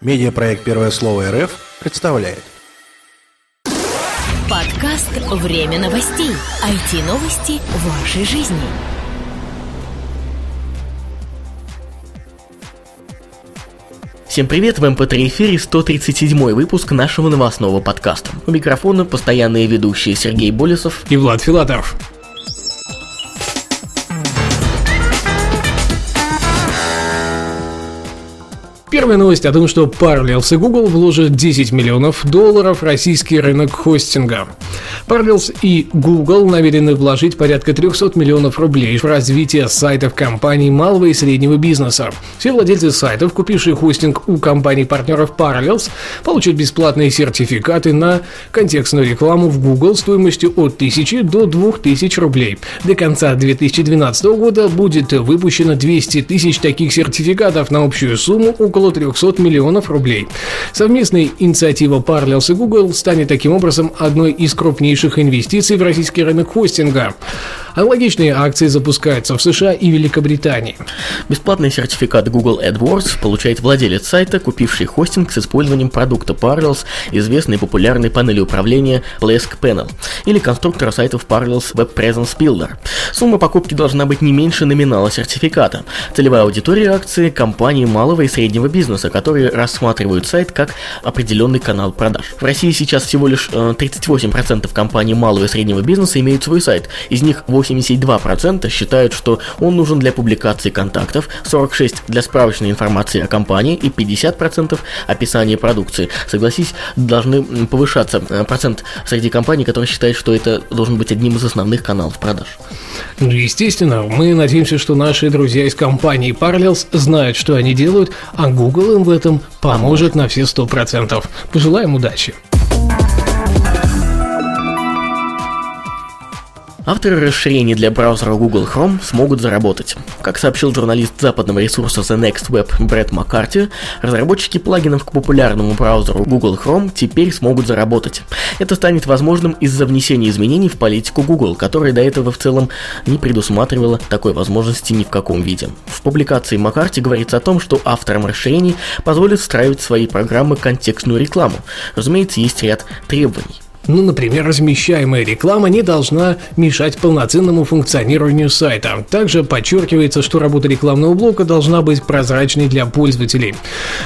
Медиапроект «Первое слово РФ» представляет. Подкаст «Время новостей». IT-новости вашей жизни. Всем привет, в MP3 эфире 137 выпуск нашего новостного подкаста. У микрофона постоянные ведущие Сергей Болесов и Влад Филатов. Первая новость о том, что Parallels и Google вложат 10 миллионов долларов в российский рынок хостинга. Parallels и Google намерены вложить порядка 300 миллионов рублей в развитие сайтов компаний малого и среднего бизнеса. Все владельцы сайтов, купившие хостинг у компаний-партнеров Parallels, получат бесплатные сертификаты на контекстную рекламу в Google стоимостью от 1000 до 2000 рублей. До конца 2012 года будет выпущено 200 тысяч таких сертификатов на общую сумму около около 300 миллионов рублей. Совместная инициатива Parallels и Google станет таким образом одной из крупнейших инвестиций в российский рынок хостинга. Аналогичные акции запускаются в США и Великобритании. Бесплатный сертификат Google AdWords получает владелец сайта, купивший хостинг с использованием продукта Parallels, известной популярной панели управления Plesk Panel, или конструктора сайтов Parallels Web Presence Builder. Сумма покупки должна быть не меньше номинала сертификата. Целевая аудитория акции – компании малого и среднего бизнеса, которые рассматривают сайт как определенный канал продаж. В России сейчас всего лишь 38% э, компаний малого и среднего бизнеса имеют свой сайт, из них 8 82% считают, что он нужен для публикации контактов, 46% для справочной информации о компании и 50% описания продукции. Согласись, должны повышаться э, процент среди компаний, которые считают, что это должен быть одним из основных каналов продаж. Ну, естественно, мы надеемся, что наши друзья из компании Parallels знают, что они делают, а Google им в этом поможет на все 100%. Пожелаем удачи! Авторы расширений для браузера Google Chrome смогут заработать. Как сообщил журналист западного ресурса The Next Web Брэд Маккарти, разработчики плагинов к популярному браузеру Google Chrome теперь смогут заработать. Это станет возможным из-за внесения изменений в политику Google, которая до этого в целом не предусматривала такой возможности ни в каком виде. В публикации Маккарти говорится о том, что авторам расширений позволят встраивать в свои программы контекстную рекламу. Разумеется, есть ряд требований. Ну, например, размещаемая реклама не должна мешать полноценному функционированию сайта. Также подчеркивается, что работа рекламного блока должна быть прозрачной для пользователей.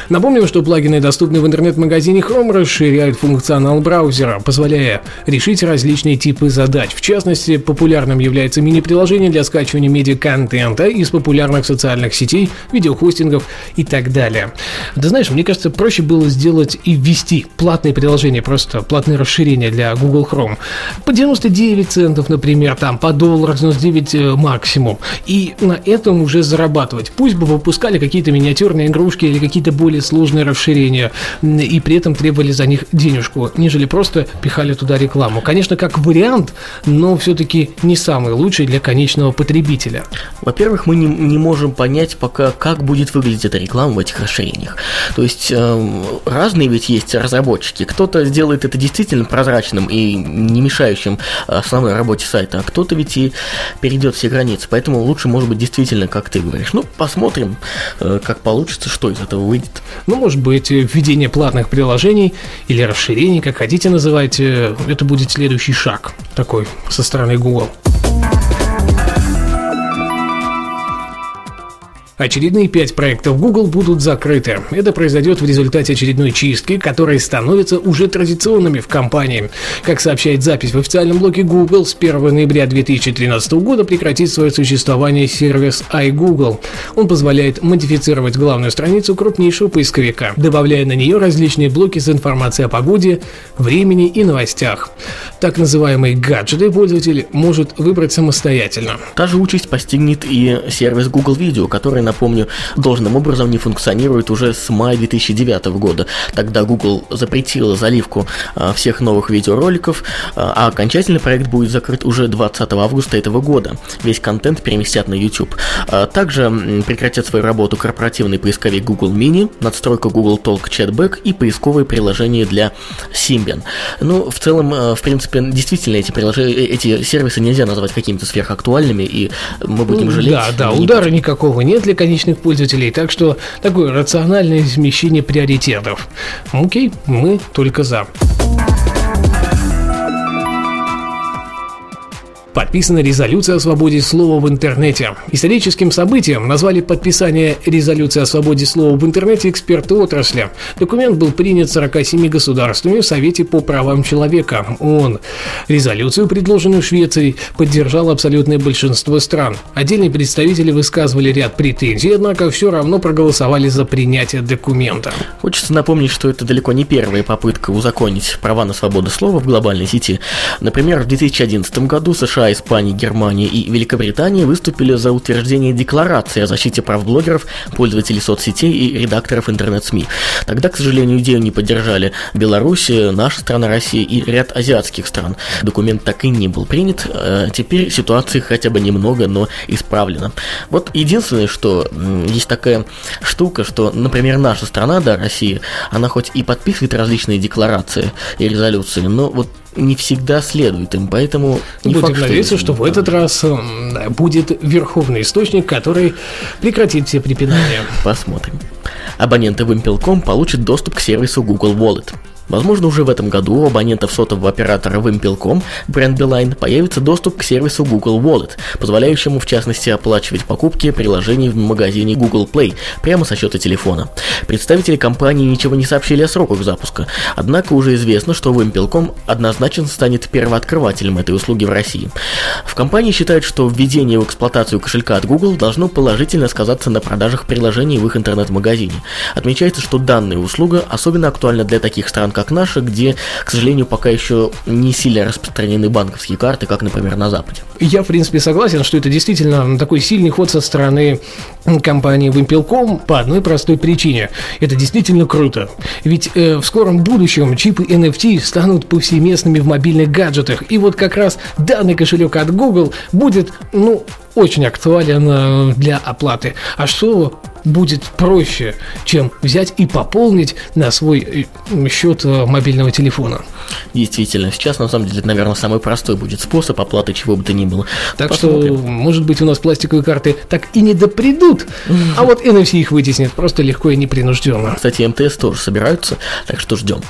Напомним, что плагины, доступные в интернет-магазине Chrome, расширяют функционал браузера, позволяя решить различные типы задач. В частности, популярным является мини-приложение для скачивания медиа-контента из популярных социальных сетей, видеохостингов и так далее. Да знаешь, мне кажется, проще было сделать и ввести платные приложения, просто платные расширения для Google Chrome. По 99 центов, например, там по доллару 99 э, максимум. И на этом уже зарабатывать. Пусть бы выпускали какие-то миниатюрные игрушки или какие-то более сложные расширения, и при этом требовали за них денежку, нежели просто пихали туда рекламу. Конечно, как вариант, но все-таки не самый лучший для конечного потребителя. Во-первых, мы не, не можем понять пока, как будет выглядеть эта реклама в этих расширениях. То есть э, разные ведь есть разработчики. Кто-то сделает это действительно прозрачно, прозрачным и не мешающим основной работе сайта, а кто-то ведь и перейдет все границы. Поэтому лучше, может быть, действительно, как ты говоришь. Ну, посмотрим, э, как получится, что из этого выйдет. Ну, может быть, введение платных приложений или расширений, как хотите называть, э, это будет следующий шаг такой со стороны Google. Очередные пять проектов Google будут закрыты. Это произойдет в результате очередной чистки, которые становятся уже традиционными в компании. Как сообщает запись в официальном блоге Google, с 1 ноября 2013 года прекратит свое существование сервис iGoogle. Он позволяет модифицировать главную страницу крупнейшего поисковика, добавляя на нее различные блоки с информацией о погоде, времени и новостях. Так называемые гаджеты пользователь может выбрать самостоятельно. Та же участь постигнет и сервис Google Video, который на напомню, должным образом не функционирует уже с мая 2009 года. Тогда Google запретила заливку а, всех новых видеороликов, а, а окончательный проект будет закрыт уже 20 августа этого года. Весь контент переместят на YouTube. А, также прекратят свою работу корпоративный поисковик Google Mini, надстройка Google Talk Chatback и поисковые приложения для Symbian. Ну, в целом, в принципе, действительно эти приложения, э, эти сервисы нельзя назвать какими-то сверхактуальными, и мы будем жалеть. Да, да, удара никакого нет для конечных пользователей. Так что такое рациональное смещение приоритетов. Окей, мы только за. Подписана резолюция о свободе слова в интернете. Историческим событием назвали подписание резолюции о свободе слова в интернете эксперты отрасли. Документ был принят 47 государствами в Совете по правам человека ООН. Резолюцию, предложенную Швецией, поддержало абсолютное большинство стран. Отдельные представители высказывали ряд претензий, однако все равно проголосовали за принятие документа. Хочется напомнить, что это далеко не первая попытка узаконить права на свободу слова в глобальной сети. Например, в 2011 году США США, Испания, Германия и Великобритания выступили за утверждение декларации о защите прав блогеров, пользователей соцсетей и редакторов интернет-СМИ. Тогда, к сожалению, идею не поддержали Беларусь, наша страна Россия и ряд азиатских стран. Документ так и не был принят. Э, теперь ситуация хотя бы немного, но исправлена. Вот единственное, что есть такая штука, что, например, наша страна, да, Россия, она хоть и подписывает различные декларации и резолюции, но вот не всегда следует им, поэтому не Будем факт, надеяться, что, что в этот раз будет верховный источник, который прекратит все препинания. Посмотрим. Абоненты Wimpel.com получат доступ к сервису Google Wallet. Возможно, уже в этом году у абонентов сотового оператора Wimpel.com бренд Beeline появится доступ к сервису Google Wallet, позволяющему в частности оплачивать покупки приложений в магазине Google Play прямо со счета телефона. Представители компании ничего не сообщили о сроках запуска, однако уже известно, что Wimpel.com однозначно станет первооткрывателем этой услуги в России. В компании считают, что введение в эксплуатацию кошелька от Google должно положительно сказаться на продажах приложений в их интернет-магазине. Отмечается, что данная услуга особенно актуальна для таких стран, как наша, где, к сожалению, пока еще не сильно распространены банковские карты, как, например, на Западе. Я, в принципе, согласен, что это действительно такой сильный ход со стороны компании Wimpel.com по одной простой причине. Это действительно круто. Ведь э, в скором будущем чипы NFT станут повсеместными в мобильных гаджетах. И вот как раз данный кошелек от Google будет, ну, очень актуален э, для оплаты. А что будет проще, чем взять и пополнить на свой э, счет э, мобильного телефона? Действительно, сейчас на самом деле это, наверное, самый простой будет способ оплаты чего бы то ни было. Так Посмотрим. что, может быть, у нас пластиковые карты так и не допридут, а вот NFC их вытеснит просто легко и непринужденно. Кстати, МТС тоже собираются, так что ждем.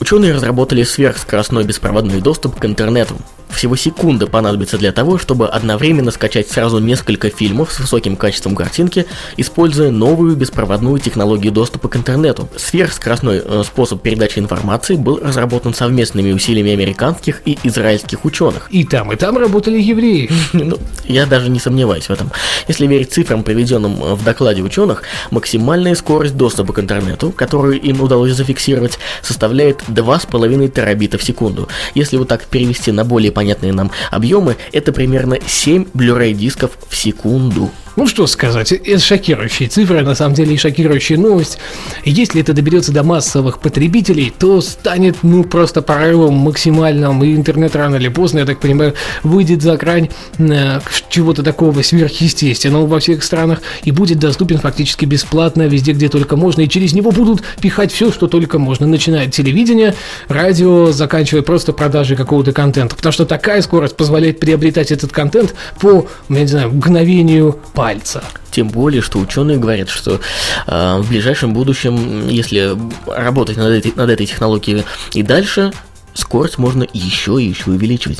Ученые разработали сверхскоростной беспроводной доступ к интернету. Всего секунда понадобится для того, чтобы одновременно скачать сразу несколько фильмов с высоким качеством картинки, используя новую беспроводную технологию доступа к интернету. Сверхскоростной э, способ передачи информации был разработан совместными усилиями американских и израильских ученых. И там, и там работали евреи. Ну, я даже не сомневаюсь в этом. Если верить цифрам, приведенным э, в докладе ученых, максимальная скорость доступа к интернету, которую им удалось зафиксировать, составляет 2,5 терабита в секунду. Если вот так перевести на более понятные нам объемы, это примерно 7 Blu-ray дисков в секунду. Ну что сказать, это шокирующие цифры, на самом деле и шокирующая новость. Если это доберется до массовых потребителей, то станет ну просто прорывом максимальным, и интернет рано или поздно, я так понимаю, выйдет за грань э, чего-то такого сверхъестественного во всех странах и будет доступен фактически бесплатно везде, где только можно, и через него будут пихать все, что только можно, начиная от телевидения, радио, заканчивая просто продажей какого-то контента, потому что такая скорость позволяет приобретать этот контент по, я не знаю, мгновению пальца. Тем более, что ученые говорят, что э, в ближайшем будущем, если работать над этой, над этой технологией и дальше, скорость можно еще и еще увеличивать.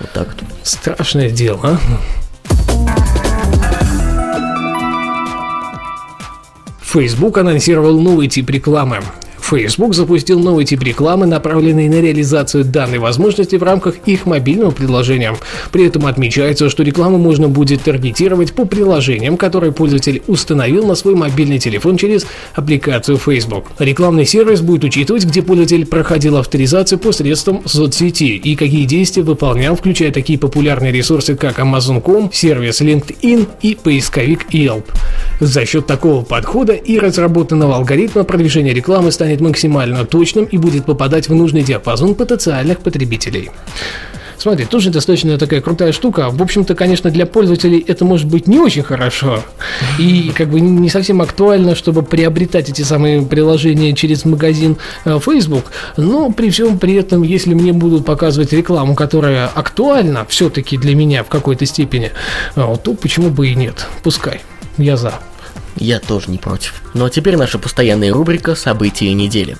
Вот так вот. Страшное дело, а? Facebook анонсировал новый тип рекламы. Facebook запустил новый тип рекламы, направленный на реализацию данной возможности в рамках их мобильного приложения. При этом отмечается, что рекламу можно будет таргетировать по приложениям, которые пользователь установил на свой мобильный телефон через аппликацию Facebook. Рекламный сервис будет учитывать, где пользователь проходил авторизацию посредством соцсети и какие действия выполнял, включая такие популярные ресурсы, как Amazon.com, сервис LinkedIn и поисковик Yelp. За счет такого подхода и разработанного алгоритма продвижения рекламы станет максимально точным и будет попадать в нужный диапазон потенциальных потребителей. смотри, тоже достаточно такая крутая штука. В общем-то, конечно, для пользователей это может быть не очень хорошо. И как бы не совсем актуально, чтобы приобретать эти самые приложения через магазин э, Facebook. Но при всем при этом, если мне будут показывать рекламу, которая актуальна все-таки для меня в какой-то степени, э, то почему бы и нет? Пускай. Я за. Я тоже не против. Ну а теперь наша постоянная рубрика «События недели».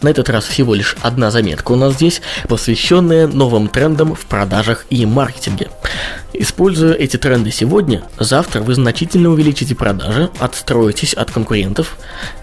На этот раз всего лишь одна заметка у нас здесь, посвященная новым трендам в продажах и маркетинге. Используя эти тренды сегодня, завтра вы значительно увеличите продажи, отстроитесь от конкурентов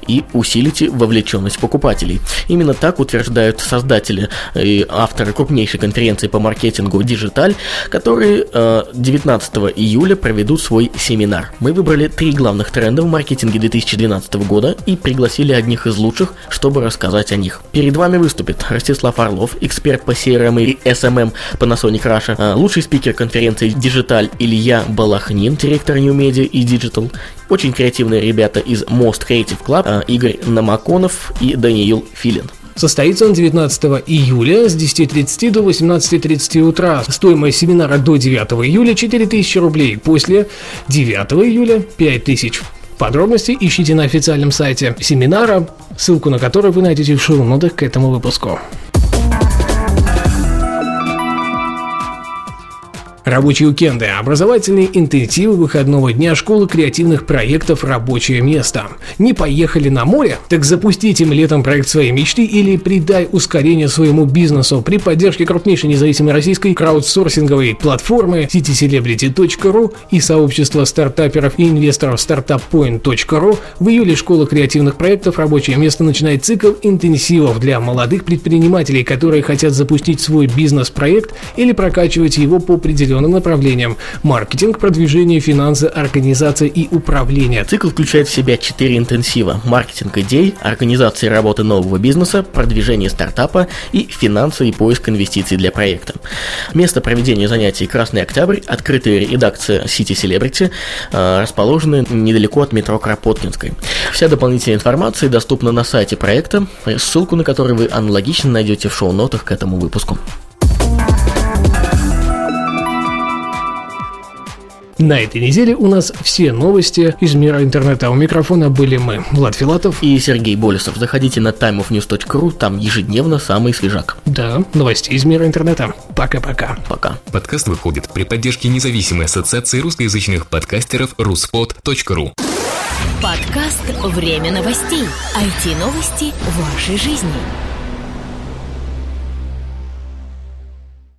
и усилите вовлеченность покупателей. Именно так утверждают создатели и авторы крупнейшей конференции по маркетингу Digital, которые 19 э, июля проведут свой семинар. Мы выбрали три главных тренда в маркетинге 2012 года и пригласили одних из лучших, чтобы рассказать о них. Перед вами выступит Ростислав Орлов, эксперт по CRM и SMM Panasonic Russia, э, лучший спикер конференции Digital Илья Балахнин, директор New Media и Digital, очень креативные ребята из Most Creative Club, а, Игорь Намаконов и Даниил Филин. Состоится он 19 июля с 10.30 до 18.30 утра. Стоимость семинара до 9 июля 4000 рублей, после 9 июля 5000. Подробности ищите на официальном сайте семинара, ссылку на который вы найдете в шоу-нотах к этому выпуску. Рабочие уикенды, образовательные интенсивы выходного дня школы креативных проектов «Рабочее место». Не поехали на море? Так запустите им летом проект своей мечты или придай ускорение своему бизнесу при поддержке крупнейшей независимой российской краудсорсинговой платформы citycelebrity.ru и сообщества стартаперов и инвесторов startuppoint.ru в июле школа креативных проектов «Рабочее место» начинает цикл интенсивов для молодых предпринимателей, которые хотят запустить свой бизнес-проект или прокачивать его по определенным определенным направлениям – маркетинг, продвижение, финансы, организация и управление. Цикл включает в себя четыре интенсива – маркетинг идей, организация работы нового бизнеса, продвижение стартапа и финансы и поиск инвестиций для проекта. Место проведения занятий Красный Октябрь, открытая редакция City Celebrity, расположена недалеко от метро Кропоткинской. Вся дополнительная информация доступна на сайте проекта, ссылку на который вы аналогично найдете в шоу-нотах к этому выпуску. На этой неделе у нас все новости из мира интернета. У микрофона были мы, Влад Филатов и Сергей Болесов. Заходите на timeofnews.ru, там ежедневно самый свежак. Да, новости из мира интернета. Пока-пока. Пока. Подкаст выходит при поддержке независимой ассоциации русскоязычных подкастеров ruspod.ru Подкаст «Время новостей». IT-новости вашей жизни.